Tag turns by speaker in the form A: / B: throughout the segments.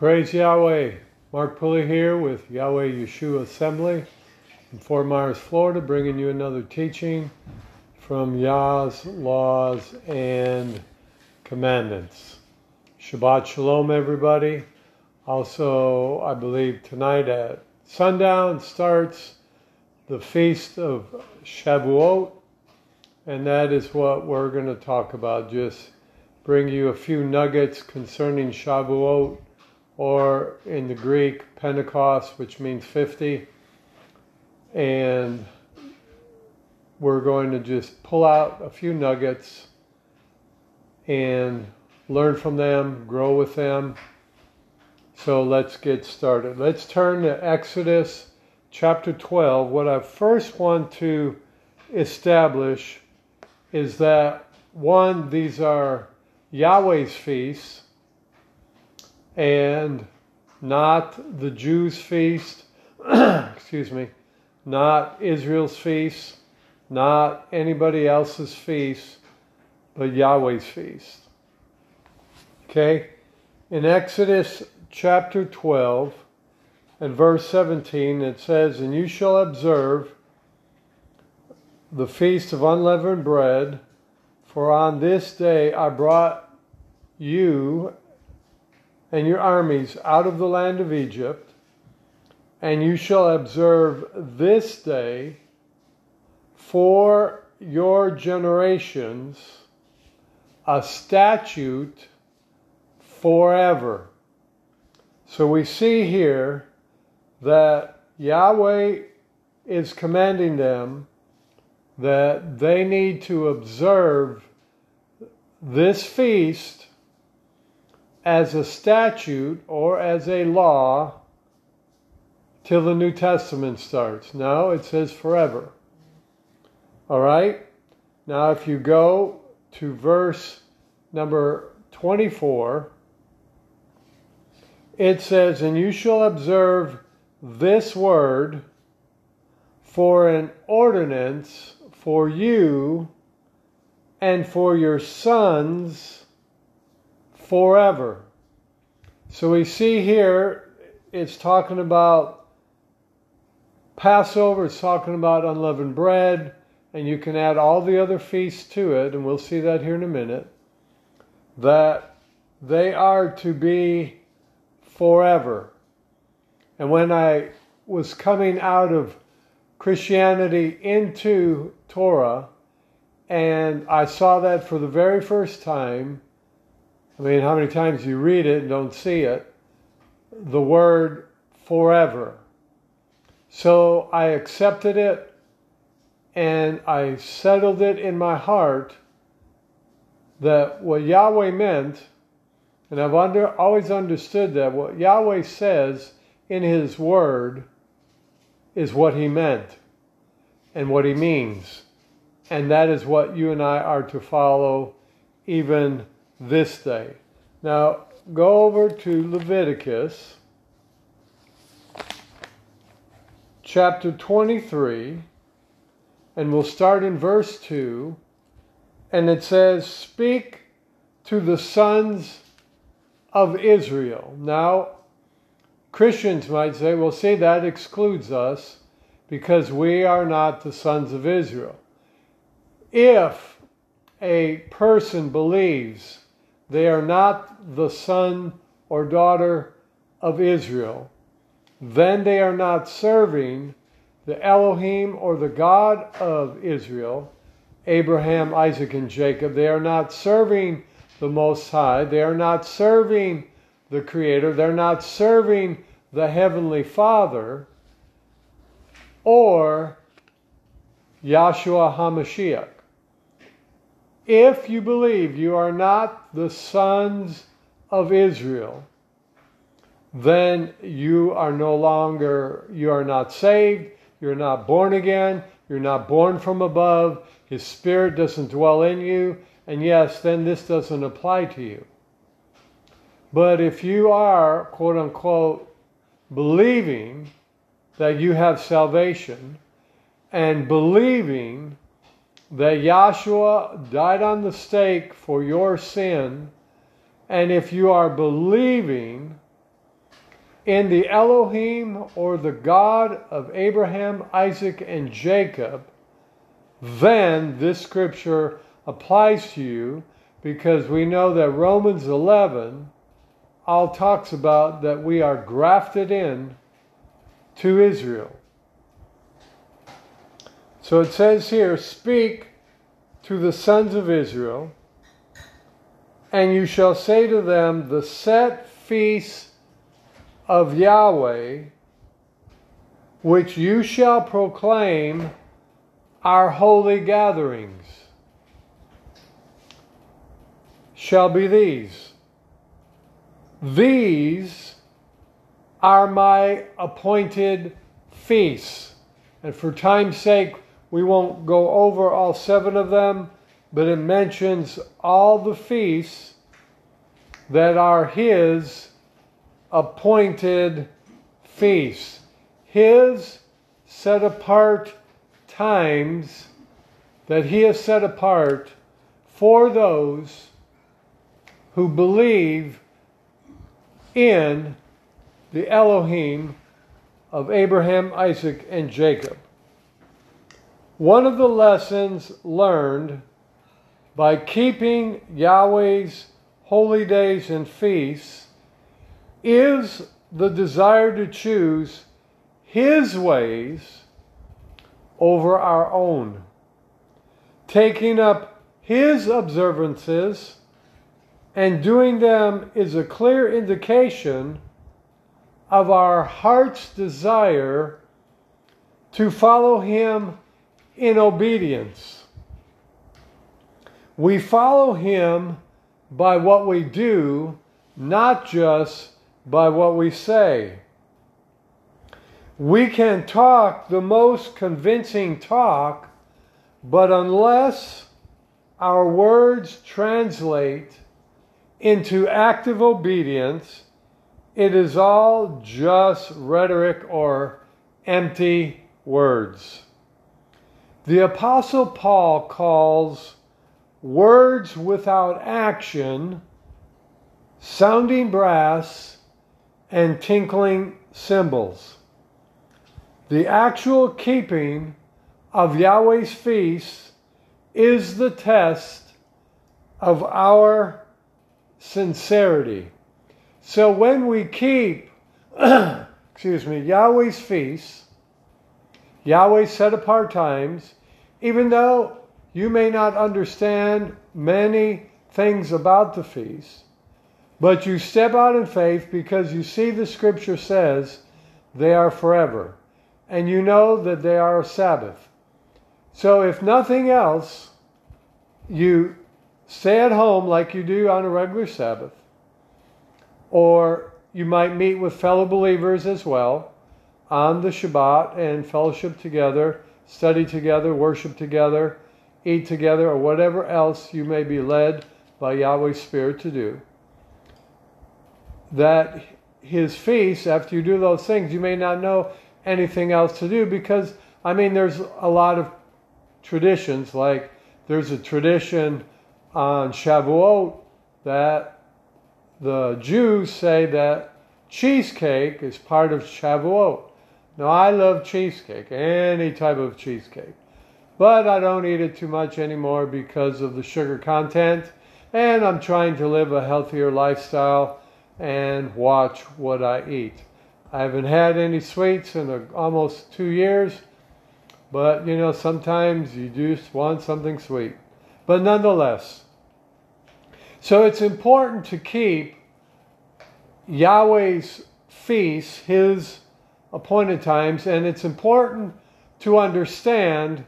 A: Praise Yahweh. Mark Pulley here with Yahweh Yeshua Assembly in Fort Myers, Florida, bringing you another teaching from Yah's laws and commandments. Shabbat Shalom, everybody. Also, I believe tonight at sundown starts the Feast of Shavuot, and that is what we're going to talk about. Just bring you a few nuggets concerning Shavuot or in the Greek, Pentecost, which means 50. And we're going to just pull out a few nuggets and learn from them, grow with them. So let's get started. Let's turn to Exodus chapter 12. What I first want to establish is that one, these are Yahweh's feasts and not the Jews' feast, excuse me, not Israel's feast, not anybody else's feast, but Yahweh's feast. Okay? In Exodus chapter 12 and verse 17, it says, And you shall observe the feast of unleavened bread, for on this day I brought you and your armies out of the land of Egypt, and you shall observe this day for your generations a statute forever. So we see here that Yahweh is commanding them that they need to observe this feast as a statute or as a law till the New Testament starts. No, it says forever. All right? Now, if you go to verse number 24, it says, And you shall observe this word for an ordinance for you and for your sons forever. So we see here it's talking about Passover, it's talking about unleavened bread, and you can add all the other feasts to it, and we'll see that here in a minute. That they are to be forever. And when I was coming out of Christianity into Torah, and I saw that for the very first time, I mean, how many times you read it and don't see it? The word forever. So I accepted it and I settled it in my heart that what Yahweh meant, and I've under, always understood that what Yahweh says in His Word is what He meant and what He means. And that is what you and I are to follow even this day. Now, go over to Leviticus chapter 23, and we'll start in verse 2. And it says, Speak to the sons of Israel. Now, Christians might say, well, see, that excludes us because we are not the sons of Israel. If a person believes they are not the son or daughter of Israel. Then they are not serving the Elohim or the God of Israel, Abraham, Isaac, and Jacob. They are not serving the Most High. They are not serving the Creator. They're not serving the Heavenly Father or Yahshua HaMashiach. If you believe you are not the sons of Israel, then you are no longer, you are not saved, you're not born again, you're not born from above, His Spirit doesn't dwell in you, and yes, then this doesn't apply to you. But if you are, quote unquote, believing that you have salvation and believing that Yahshua died on the stake for your sin, and if you are believing in the Elohim or the God of Abraham, Isaac, and Jacob, then this scripture applies to you because we know that Romans 11 all talks about that we are grafted in to Israel. So it says here, speak to the sons of Israel, and you shall say to them, the set feasts of Yahweh, which you shall proclaim our holy gatherings, shall be these. These are my appointed feasts. And for time's sake, we won't go over all seven of them, but it mentions all the feasts that are His appointed feasts. His set apart times that He has set apart for those who believe in the Elohim of Abraham, Isaac, and Jacob. One of the lessons learned by keeping Yahweh's holy days and feasts is the desire to choose His ways over our own, taking up His observances and doing them is a clear indication of our heart's desire to follow Him in obedience. We follow Him by what we do, not just by what we say. We can talk the most convincing talk, but unless our words translate into active obedience, it is all just rhetoric or empty words. The Apostle Paul calls words without action sounding brass and tinkling cymbals. The actual keeping of Yahweh's feasts is the test of our sincerity. So when we keep, excuse me, Yahweh's feasts, Yahweh's set apart times, even though you may not understand many things about the feast, but you step out in faith because you see the scripture says they are forever, and you know that they are a Sabbath. So if nothing else, you stay at home like you do on a regular Sabbath, or you might meet with fellow believers as well on the Shabbat and fellowship together, study together, worship together, eat together, or whatever else you may be led by Yahweh's Spirit to do. That his feast, after you do those things, you may not know anything else to do because, I mean, there's a lot of traditions, like there's a tradition on Shavuot that the Jews say that cheesecake is part of Shavuot. Now, I love cheesecake, any type of cheesecake, but I don't eat it too much anymore because of the sugar content, and I'm trying to live a healthier lifestyle and watch what I eat. I haven't had any sweets in a, almost two years, but you know, sometimes you just want something sweet. But nonetheless, so it's important to keep Yahweh's feasts, His appointed times, and it's important to understand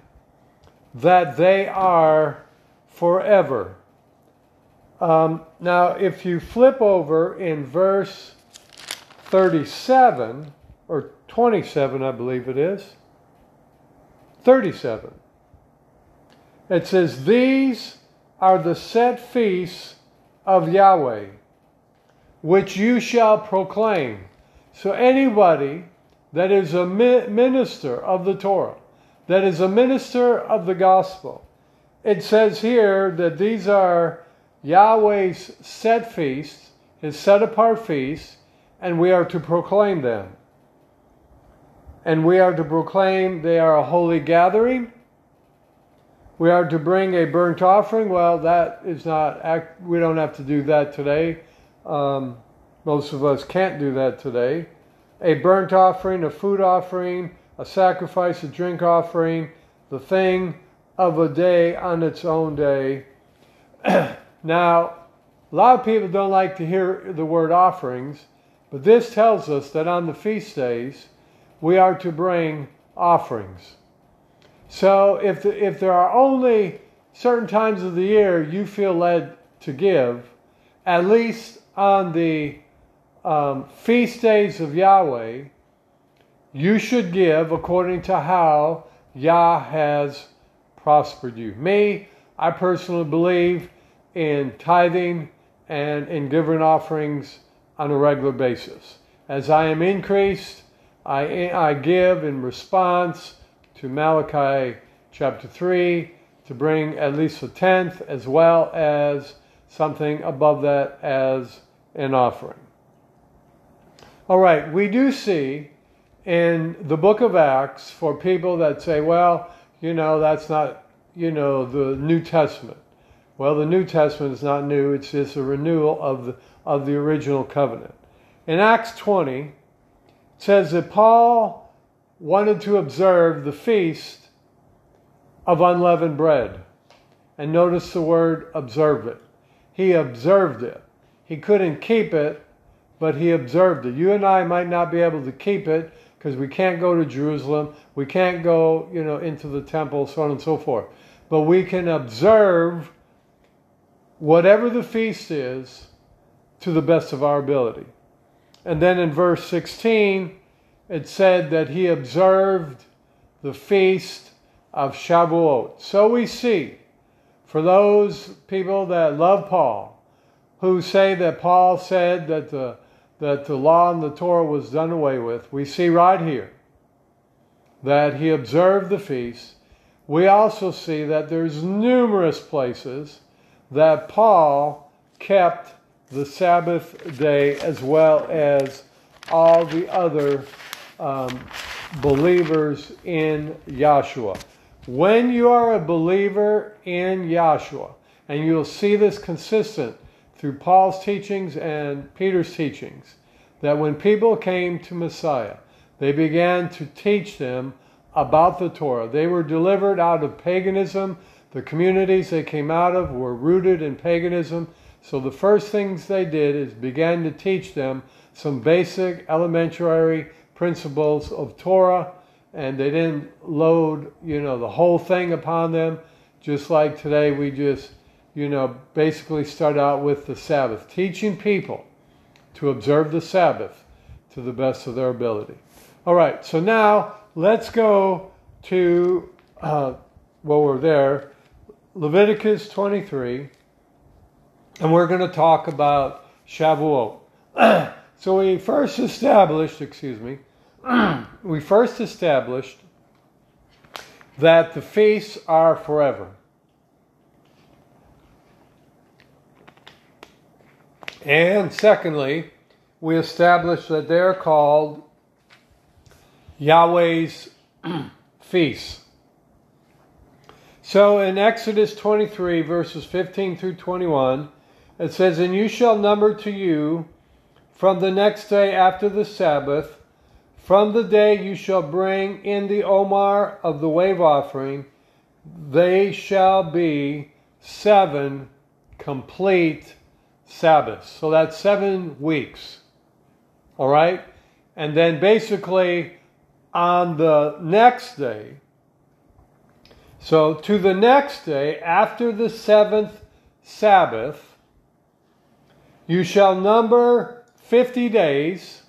A: that they are forever. Um, now, if you flip over in verse 37, or 27, I believe it is, 37, it says, These are the set feasts of Yahweh, which you shall proclaim. So, anybody that is a minister of the Torah, that is a minister of the gospel. It says here that these are Yahweh's set feasts, his set apart feasts, and we are to proclaim them. And we are to proclaim they are a holy gathering. We are to bring a burnt offering. Well, that is not, we don't have to do that today. Um, most of us can't do that today. A burnt offering, a food offering, a sacrifice, a drink offering, the thing of a day on its own day. now, a lot of people don't like to hear the word offerings, but this tells us that on the feast days, we are to bring offerings. So if, the, if there are only certain times of the year you feel led to give, at least on the um, feast days of Yahweh, you should give according to how Yah has prospered you. Me, I personally believe in tithing and in giving offerings on a regular basis. As I am increased, I, I give in response to Malachi chapter 3 to bring at least a tenth as well as something above that as an offering. All right, we do see in the book of Acts for people that say, well, you know, that's not, you know, the New Testament. Well, the New Testament is not new, it's just a renewal of the, of the original covenant. In Acts 20, it says that Paul wanted to observe the feast of unleavened bread. And notice the word observe it. He observed it. He couldn't keep it, but he observed it. You and I might not be able to keep it because we can't go to Jerusalem. We can't go, you know, into the temple, so on and so forth. But we can observe whatever the feast is to the best of our ability. And then in verse 16, it said that he observed the feast of Shavuot. So we see, for those people that love Paul, who say that Paul said that the, that the law and the Torah was done away with, we see right here that he observed the feast. We also see that there's numerous places that Paul kept the Sabbath day as well as all the other um, believers in Yahshua. When you are a believer in Yahshua, and you'll see this consistent through Paul's teachings and Peter's teachings, that when people came to Messiah, they began to teach them about the Torah. They were delivered out of paganism. The communities they came out of were rooted in paganism, so the first things they did is began to teach them some basic elementary principles of Torah, and they didn't load, you know, the whole thing upon them, just like today we just, you know, basically start out with the Sabbath, teaching people to observe the Sabbath to the best of their ability. All right, so now let's go to, uh, well, we're there, Leviticus 23, and we're going to talk about Shavuot. so we first established, excuse me, we first established that the feasts are forever. And secondly, we established that they're called Yahweh's feasts. So in Exodus 23, verses 15 through 21, it says, And you shall number to you from the next day after the Sabbath, from the day you shall bring in the omer of the wave offering, they shall be seven complete Sabbaths. So that's seven weeks. All right? And then basically on the next day, so to the next day, after the seventh Sabbath, you shall number 50 days,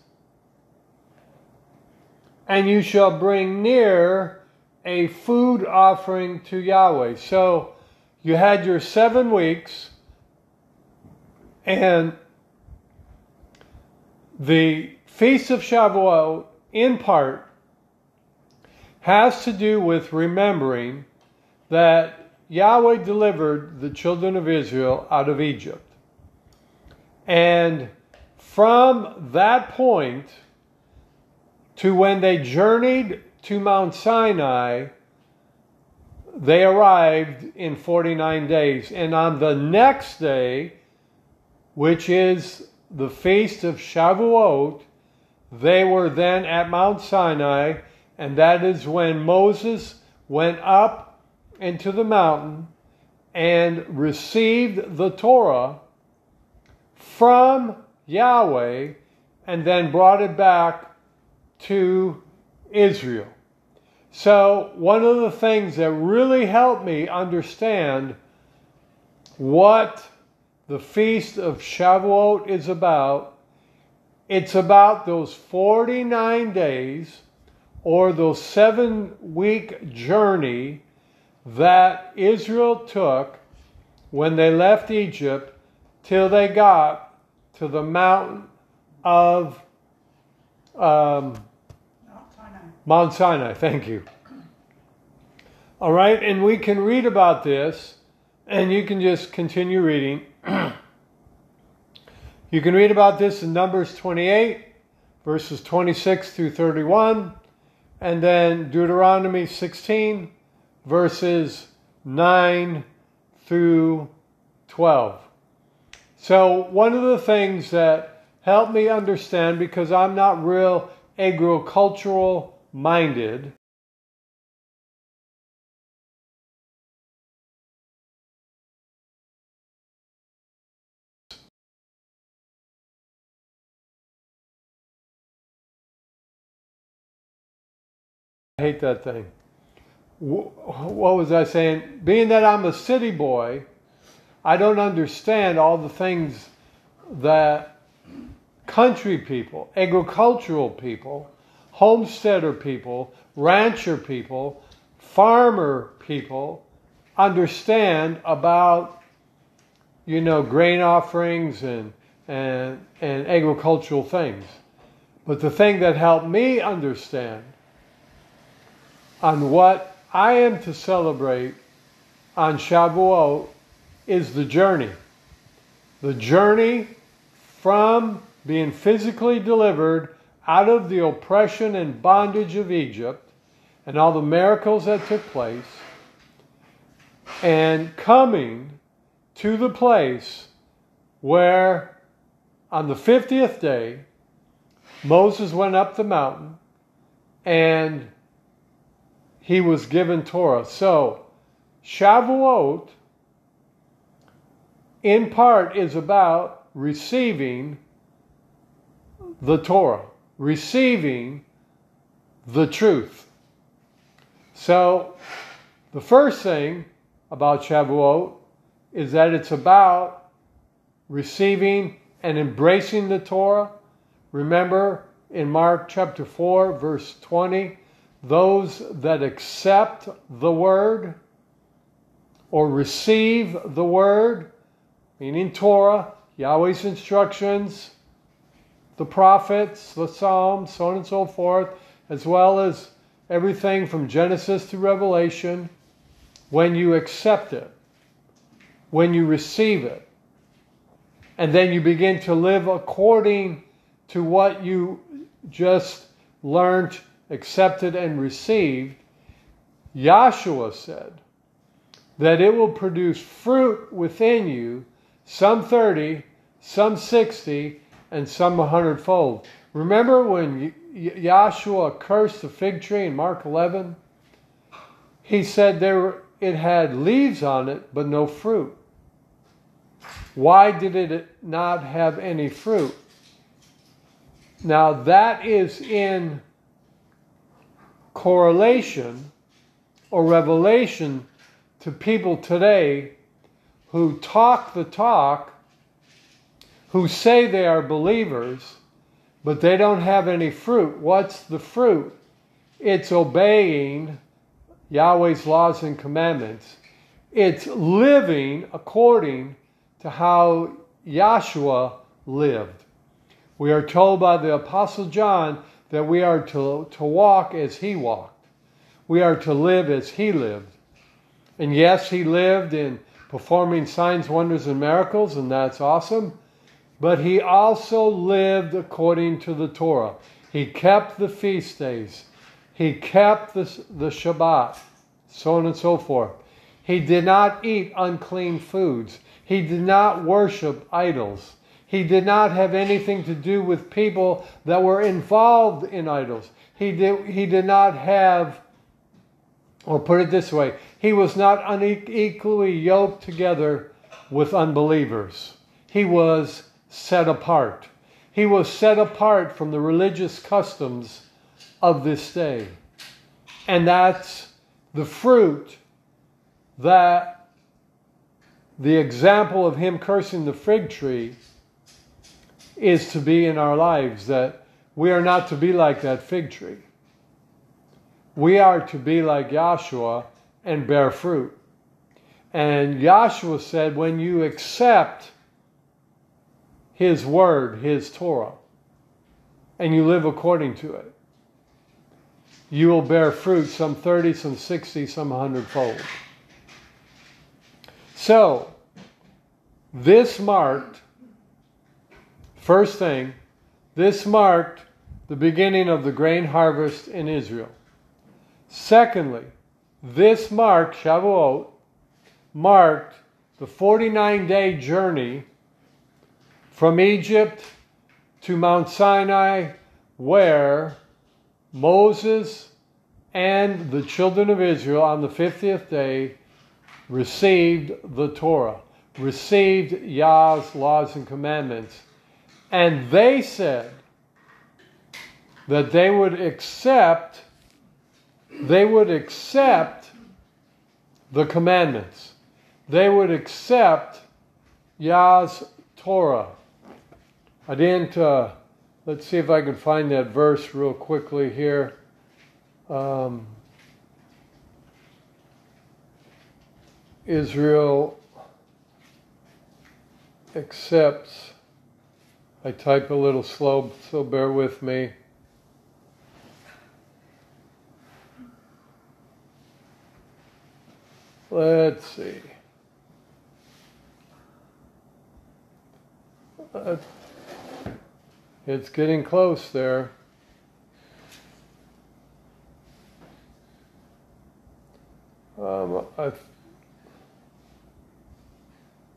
A: and you shall bring near a food offering to Yahweh. So you had your seven weeks, and the Feast of Shavuot, in part, has to do with remembering that Yahweh delivered the children of Israel out of Egypt. And from that point to when they journeyed to Mount Sinai, they arrived in 49 days. And on the next day, which is the feast of Shavuot, they were then at Mount Sinai, and that is when Moses went up into the mountain and received the Torah from Yahweh and then brought it back to Israel. So, one of the things that really helped me understand what the Feast of Shavuot is about, it's about those 49 days or those seven week journey that Israel took when they left Egypt till they got to the mountain of um, Mount Sinai. Thank you. All right, and we can read about this, and you can just continue reading. you can read about this in Numbers 28, verses 26 through 31, and then Deuteronomy 16, verses 9 through 12. So, one of the things that helped me understand, because I'm not real agricultural minded, hate that thing what was I saying? Being that I'm a city boy, I don't understand all the things that country people, agricultural people, homesteader people, rancher people, farmer people understand about you know grain offerings and and and agricultural things. But the thing that helped me understand on what I am to celebrate on Shavuot is the journey. The journey from being physically delivered out of the oppression and bondage of Egypt and all the miracles that took place and coming to the place where on the 50th day Moses went up the mountain and he was given Torah. So, Shavuot, in part, is about receiving the Torah, receiving the truth. So, the first thing about Shavuot is that it's about receiving and embracing the Torah. Remember in Mark chapter 4, verse 20, those that accept the word or receive the word, meaning Torah, Yahweh's instructions, the prophets, the Psalms, so on and so forth, as well as everything from Genesis to Revelation, when you accept it, when you receive it, and then you begin to live according to what you just learned accepted and received, Yahshua said that it will produce fruit within you, some 30, some 60, and some 100 fold. Remember when Yahshua cursed the fig tree in Mark 11? He said there it had leaves on it, but no fruit. Why did it not have any fruit? Now that is in correlation or revelation to people today who talk the talk, who say they are believers, but they don't have any fruit. What's the fruit? It's obeying Yahweh's laws and commandments. It's living according to how Yahshua lived. We are told by the Apostle John that we are to, to walk as he walked. We are to live as he lived. And yes, he lived in performing signs, wonders, and miracles, and that's awesome. but he also lived according to the Torah. He kept the feast days, he kept the, the Shabbat, so on and so forth. He did not eat unclean foods. He did not worship idols. He did not have anything to do with people that were involved in idols. He did, he did not have, or put it this way, he was not unequally yoked together with unbelievers. He was set apart. He was set apart from the religious customs of this day. And that's the fruit that the example of him cursing the fig tree is to be in our lives, that we are not to be like that fig tree. We are to be like Yahshua and bear fruit. And Yahshua said, when you accept his word, his Torah, and you live according to it, you will bear fruit some 30, some 60, some 100 fold. So, this marked, first thing, this marked the beginning of the grain harvest in Israel. Secondly, this marked, Shavuot, marked the 49 day journey from Egypt to Mount Sinai, where Moses and the children of Israel on the 50th day received the Torah, received Yah's laws and commandments. And they said that they would accept they would accept the commandments. They would accept Yah's Torah. I didn't, uh, let's see if I can find that verse real quickly here. Um, Israel accepts. I type a little slow, so bear with me. Let's see. It's getting close there. Um, I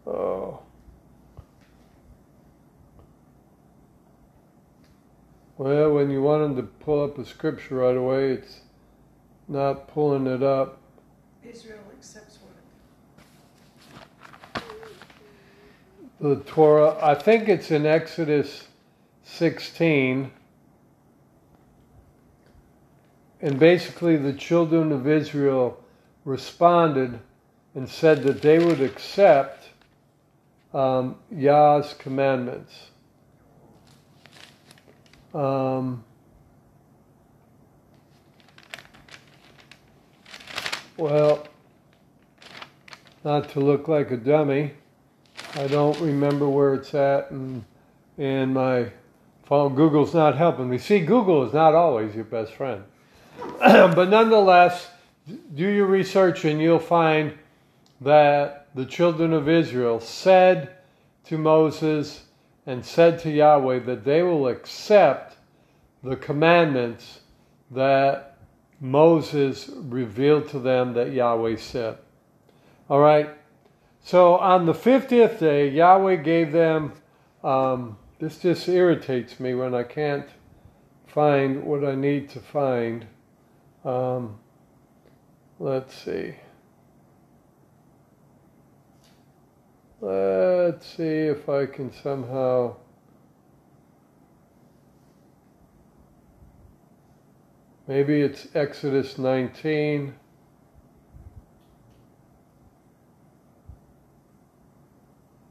A: Oh. Well, when you want them to pull up a scripture right away, it's not pulling it up.
B: Israel accepts
A: what? The Torah, I think it's in Exodus 16. And basically, the children of Israel responded and said that they would accept um, Yah's commandments. Um, well, not to look like a dummy, I don't remember where it's at and in my phone. Google's not helping me. See, Google is not always your best friend. but nonetheless, do your research and you'll find that the children of Israel said to Moses and said to Yahweh that they will accept the commandments that Moses revealed to them that Yahweh said. All right. So on the 50th day, Yahweh gave them, um, this just irritates me when I can't find what I need to find. Um, let's see. Let's see if I can somehow maybe it's Exodus 19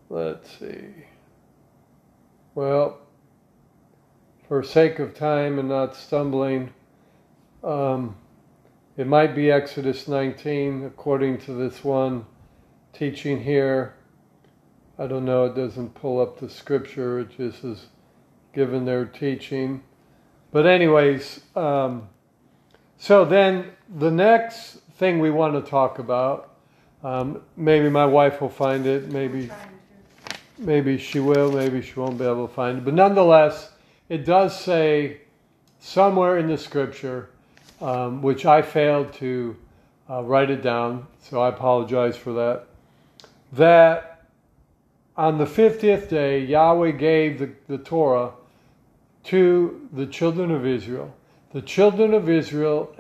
A: let's see. Well for sake of time and not stumbling um, it might be Exodus 19 according to this one teaching here. I don't know, it doesn't pull up the scripture, it just is given their teaching. But, anyways, um, so then the next thing we want to talk about, um, maybe my wife will find it, maybe. maybe she will, maybe she won't be able to find it. But nonetheless, it does say somewhere in the scripture, um, which I failed to uh, write it down, so I apologize for that, that on the 50th day, Yahweh gave the, the Torah to the children of Israel. The children of Israel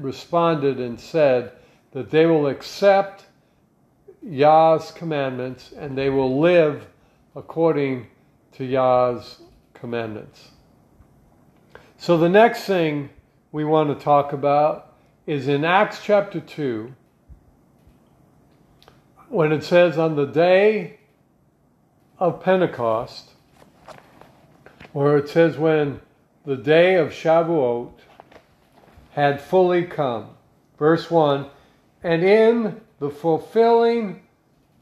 A: responded and said that they will accept Yah's commandments and they will live according to Yah's commandments. So the next thing we want to talk about is in Acts chapter 2, when it says, On the day of Pentecost, where it says, When the day of Shavuot had fully come. Verse 1 And in the fulfilling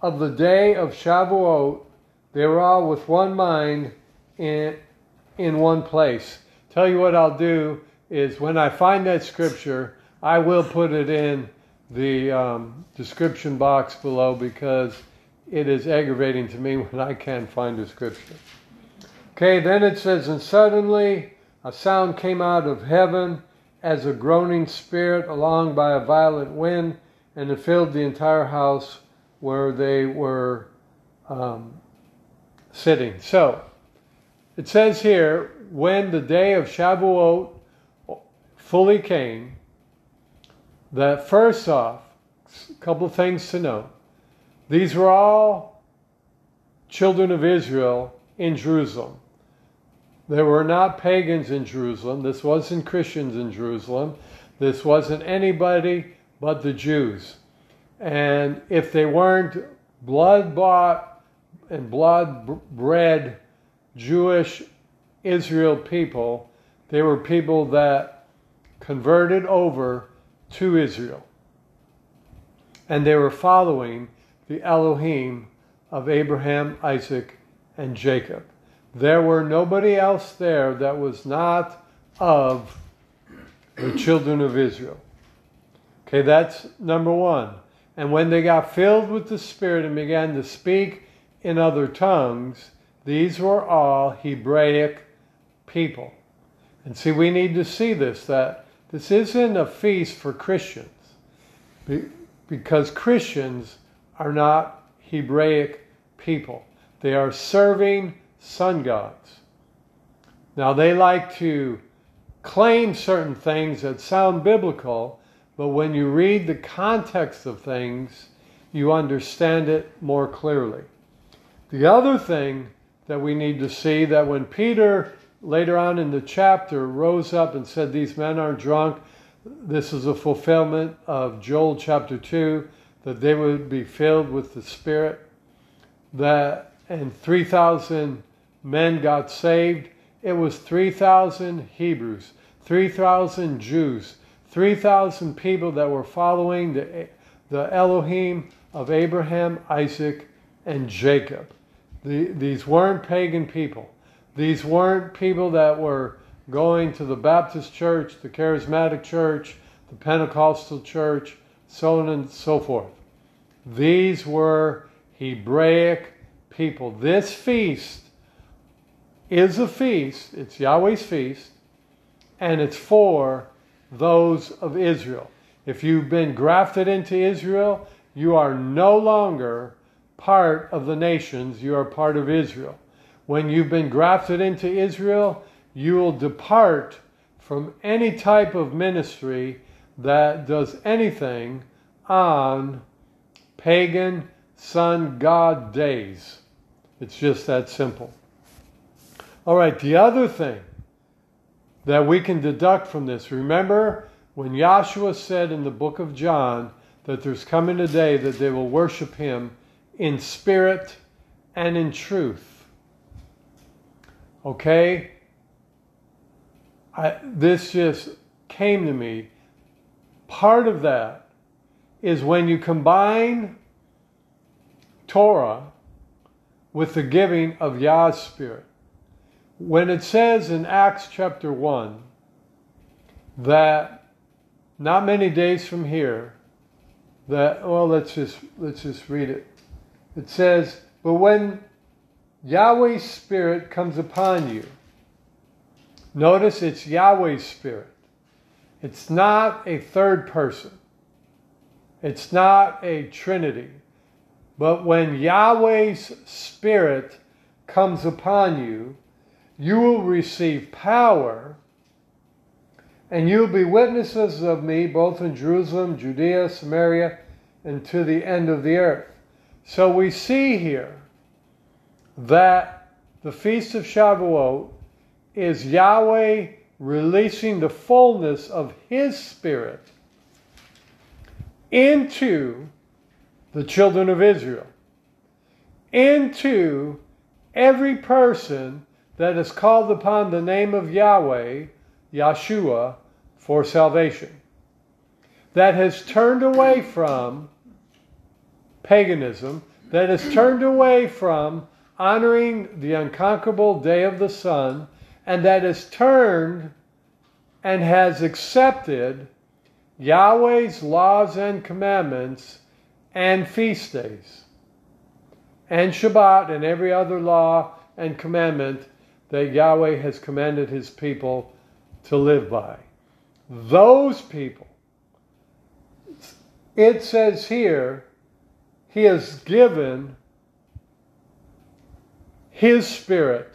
A: of the day of Shavuot, they were all with one mind in, in one place. Tell you what I'll do is when I find that scripture, I will put it in the um, description box below because it is aggravating to me when I can't find a scripture. Okay, then it says, And suddenly a sound came out of heaven as a groaning spirit along by a violent wind, and it filled the entire house where they were um, sitting. So, it says here, when the day of Shavuot fully came, that first off, a couple of things to know. These were all children of Israel in Jerusalem. There were not pagans in Jerusalem. This wasn't Christians in Jerusalem. This wasn't anybody but the Jews. And if they weren't blood bought and blood bred Jewish Israel people, they were people that converted over to Israel. And they were following the Elohim of Abraham, Isaac, and Jacob. There were nobody else there that was not of the children of Israel. Okay, that's number one. And when they got filled with the Spirit and began to speak in other tongues, these were all Hebraic people. And see, we need to see this that this isn't a feast for Christians because Christians are not Hebraic people. They are serving sun gods. Now, they like to claim certain things that sound biblical, but when you read the context of things, you understand it more clearly. The other thing that we need to see that when Peter later on in the chapter rose up and said, These men are drunk, this is a fulfillment of Joel chapter 2, that they would be filled with the Spirit, that and 3,000 men got saved, it was 3,000 Hebrews, 3,000 Jews, 3,000 people that were following the, the Elohim of Abraham, Isaac, and Jacob. The, these weren't pagan people. These weren't people that were going to the Baptist church, the charismatic church, the Pentecostal church, so on and so forth. These were Hebraic people. This feast is a feast, it's Yahweh's feast, and it's for those of Israel. If you've been grafted into Israel, you are no longer part of the nations, you are part of Israel. When you've been grafted into Israel, you will depart from any type of ministry that does anything on pagan sun god days. It's just that simple. All right, the other thing that we can deduct from this remember when Yahshua said in the book of John that there's coming a day that they will worship him in spirit and in truth. Okay? I, this just came to me. Part of that is when you combine Torah with the giving of Yah's Spirit when it says in Acts chapter 1 that not many days from here, that well let's just let's just read it. It says, but when Yahweh's Spirit comes upon you. Notice it's Yahweh's Spirit. It's not a third person. It's not a trinity. But when Yahweh's Spirit comes upon you, you will receive power and you'll be witnesses of me both in Jerusalem, Judea, Samaria, and to the end of the earth. So we see here that the Feast of Shavuot is Yahweh releasing the fullness of His Spirit into the children of Israel, into every person that is called upon the name of Yahweh, Yeshua, for salvation, that has turned away from paganism, that has turned away from honoring the unconquerable day of the sun, and that has turned and has accepted Yahweh's laws and commandments and feast days, and Shabbat and every other law and commandment that Yahweh has commanded his people to live by. Those people, it says here, he has given his spirit.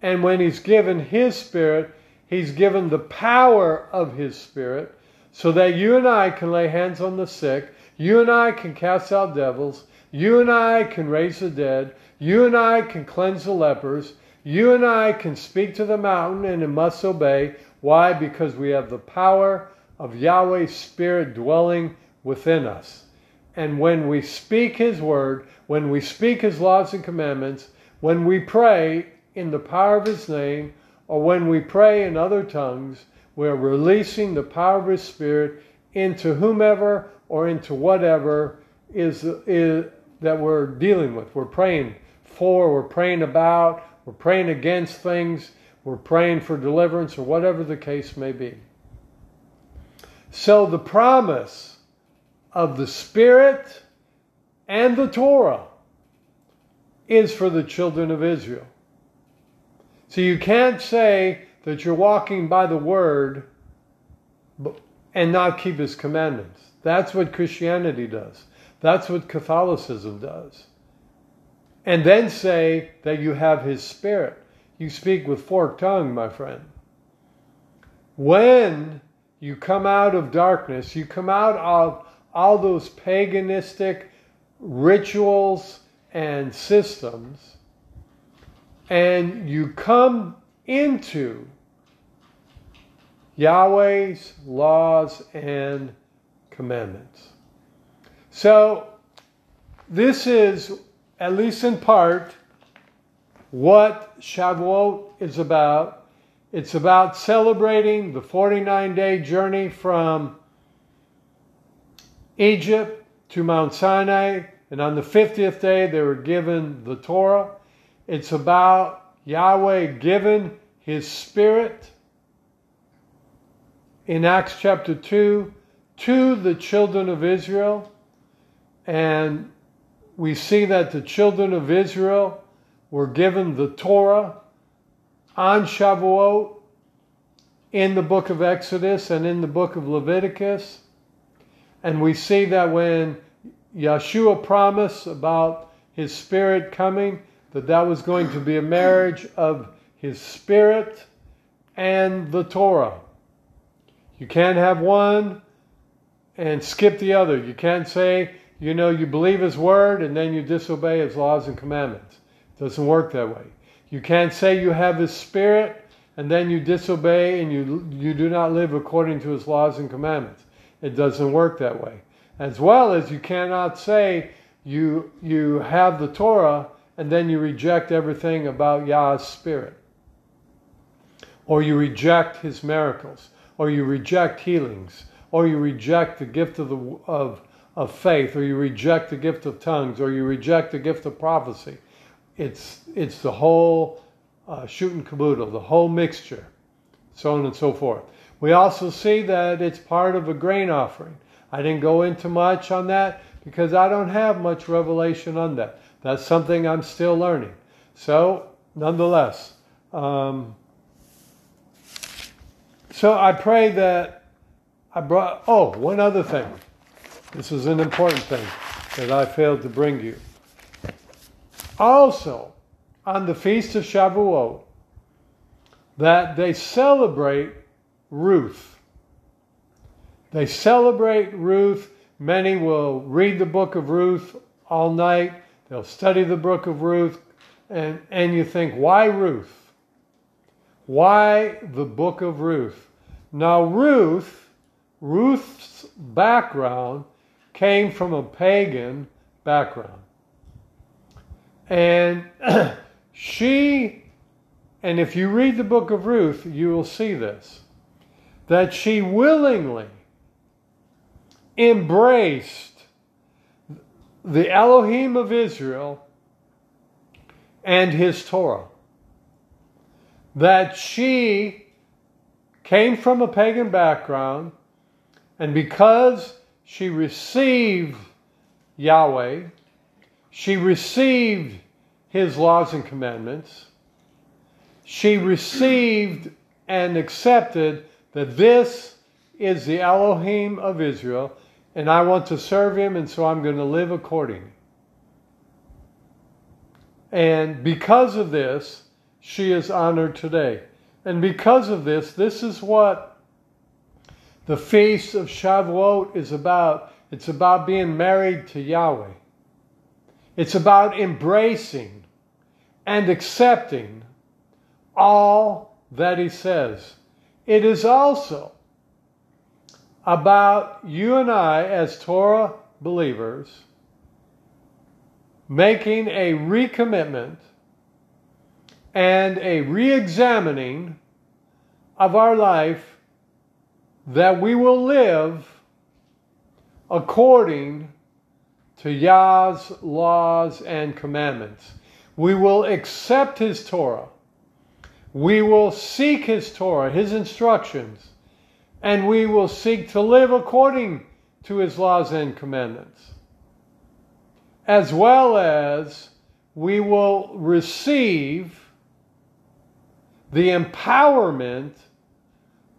A: And when he's given his spirit, he's given the power of his spirit so that you and I can lay hands on the sick, you and I can cast out devils, you and I can raise the dead, you and I can cleanse the lepers, you and I can speak to the mountain and it must obey. Why? Because we have the power of Yahweh's Spirit dwelling within us. And when we speak His word, when we speak His laws and commandments, when we pray in the power of His name, or when we pray in other tongues, we're releasing the power of His Spirit into whomever or into whatever is, is that we're dealing with. We're praying for, we're praying about, we're praying against things, we're praying for deliverance, or whatever the case may be. So the promise of the Spirit and the Torah is for the children of Israel. So you can't say that you're walking by the Word and not keep His commandments. That's what Christianity does. That's what Catholicism does. And then say that you have His Spirit. You speak with forked tongue, my friend. When you come out of darkness, you come out of all those paganistic rituals and systems, and you come into Yahweh's laws and commandments. So, this is, at least in part, what Shavuot is about. It's about celebrating the 49 day journey from Egypt to Mount Sinai, and on the 50th day they were given the Torah. It's about Yahweh giving his spirit in Acts chapter 2 to the children of Israel. And we see that the children of Israel were given the Torah on Shavuot in the book of Exodus and in the book of Leviticus. And we see that when Yeshua promised about his spirit coming, that that was going to be a marriage of his spirit and the Torah. You can't have one and skip the other. You can't say, you know, you believe his word and then you disobey his laws and commandments. It doesn't work that way. You can't say you have his spirit and then you disobey and you, you do not live according to his laws and commandments. It doesn't work that way. As well as you cannot say you, you have the Torah and then you reject everything about Yah's Spirit. Or you reject his miracles. Or you reject healings. Or you reject the gift of, the, of, of faith. Or you reject the gift of tongues. Or you reject the gift of prophecy. It's, it's the whole uh, shoot caboodle, the whole mixture, so on and so forth. We also see that it's part of a grain offering. I didn't go into much on that because I don't have much revelation on that. That's something I'm still learning. So, nonetheless, um, so I pray that I brought, oh, one other thing. This is an important thing that I failed to bring you. Also, on the Feast of Shavuot, that they celebrate Ruth. They celebrate Ruth. Many will read the book of Ruth all night. They'll study the book of Ruth. And, and you think, why Ruth? Why the book of Ruth? Now, Ruth, Ruth's background came from a pagan background. And she, and if you read the book of Ruth, you will see this, that she willingly embraced the Elohim of Israel and his Torah. That she came from a pagan background, and because she received Yahweh, she received his laws and commandments, she received and accepted that this is the Elohim of Israel, and I want to serve him, and so I'm going to live accordingly. And because of this, she is honored today. And because of this, this is what the Feast of Shavuot is about. It's about being married to Yahweh. It's about embracing and accepting all that He says. It is also about you and I, as Torah believers, making a recommitment and a re examining of our life that we will live according to Yah's laws and commandments. We will accept His Torah. We will seek His Torah, His instructions and we will seek to live according to his laws and commandments. As well as we will receive the empowerment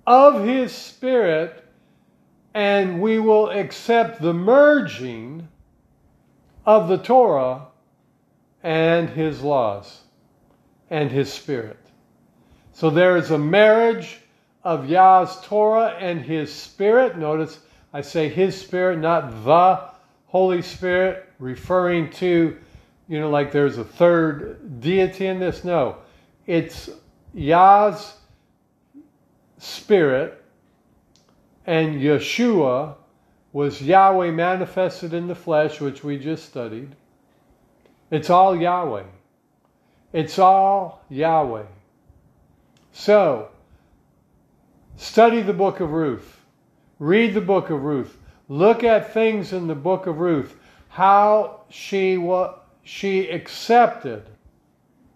A: of his spirit and we will accept the merging of the Torah and his laws and his spirit. So there is a marriage of Yah's Torah and His Spirit. Notice I say His Spirit, not the Holy Spirit, referring to, you know, like there's a third deity in this. No, it's Yah's Spirit, and Yeshua was Yahweh manifested in the flesh, which we just studied. It's all Yahweh. It's all Yahweh. So, Study the book of Ruth. Read the book of Ruth. Look at things in the book of Ruth, how she what she accepted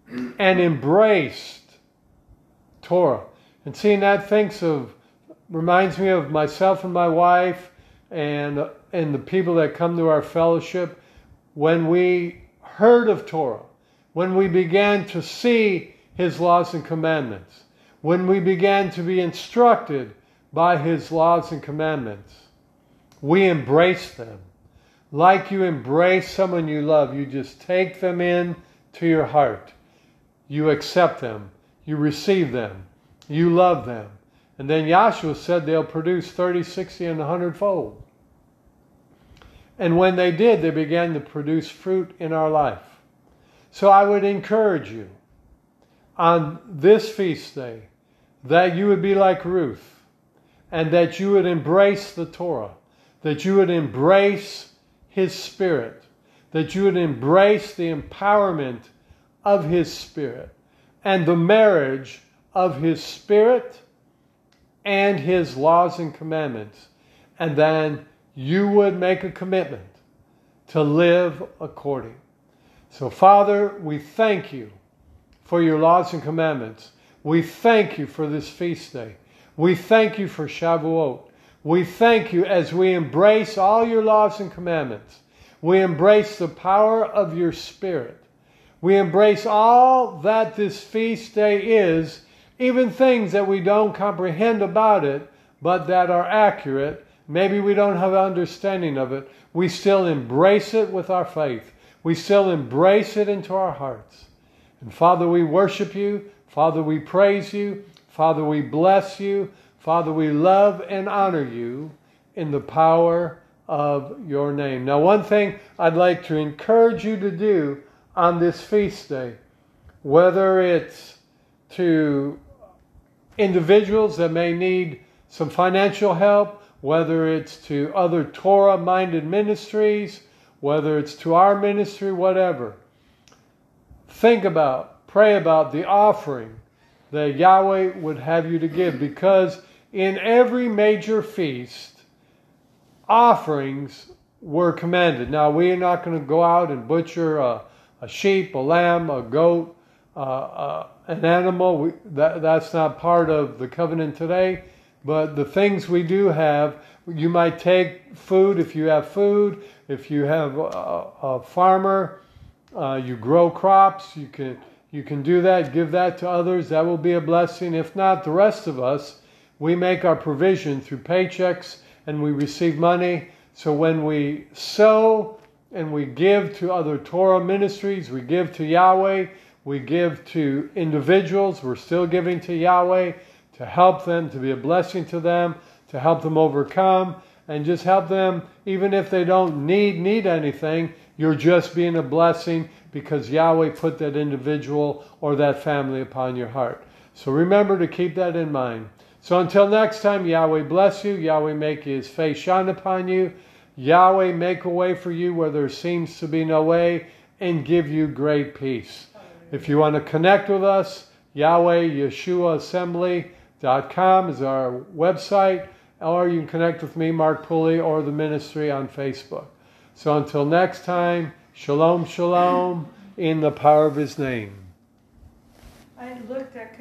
A: and embraced Torah. And seeing that thinks of reminds me of myself and my wife and and the people that come to our fellowship when we heard of Torah, when we began to see his laws and commandments when we began to be instructed by his laws and commandments, we embrace them. Like you embrace someone you love, you just take them in to your heart. You accept them. You receive them. You love them. And then Yahshua said they'll produce 30, 60, and 100 fold. And when they did, they began to produce fruit in our life. So I would encourage you on this feast day that you would be like Ruth and that you would embrace the Torah, that you would embrace His Spirit, that you would embrace the empowerment of His Spirit and the marriage of His Spirit and His laws and commandments. And then you would make a commitment to live according. So, Father, we thank you for your laws and commandments. We thank you for this feast day. We thank you for Shavuot. We thank you as we embrace all your laws and commandments. We embrace the power of your Spirit. We embrace all that this feast day is, even things that we don't comprehend about it, but that are accurate. Maybe we don't have understanding of it. We still embrace it with our faith. We still embrace it into our hearts. And Father, we worship you. Father, we praise you. Father, we bless you. Father, we love and honor you in the power of your name. Now, one thing I'd like to encourage you to do on this feast day, whether it's to individuals that may need some financial help, whether it's to other Torah minded ministries, whether it's to our ministry, whatever. Think about, pray about the offering that Yahweh would have you to give because in every major feast, offerings were commanded. Now, we are not going to go out and butcher a, a sheep, a lamb, a goat, uh, uh, an animal. We, that, that's not part of the covenant today. But the things we do have, you might take food if you have food. If you have a, a farmer, uh, you grow crops. You can you can do that. Give that to others. That will be a blessing. If not, the rest of us, we make our provision through paychecks and we receive money. So when we sow and we give to other Torah ministries, we give to Yahweh, we give to individuals, we're still giving to Yahweh to help them, to be a blessing to them, to help them overcome, and just help them, even if they don't need need anything, you're just being a blessing because Yahweh put that individual or that family upon your heart. So remember to keep that in mind. So until next time, Yahweh bless you. Yahweh make his face shine upon you. Yahweh make a way for you where there seems to be no way and give you great peace. If you want to connect with us, Yahweh Yeshua Assembly.com is our website, or you can connect with me, Mark Pulley, or the ministry on Facebook. So until next time, shalom, shalom, in the power of his name.
B: I looked, could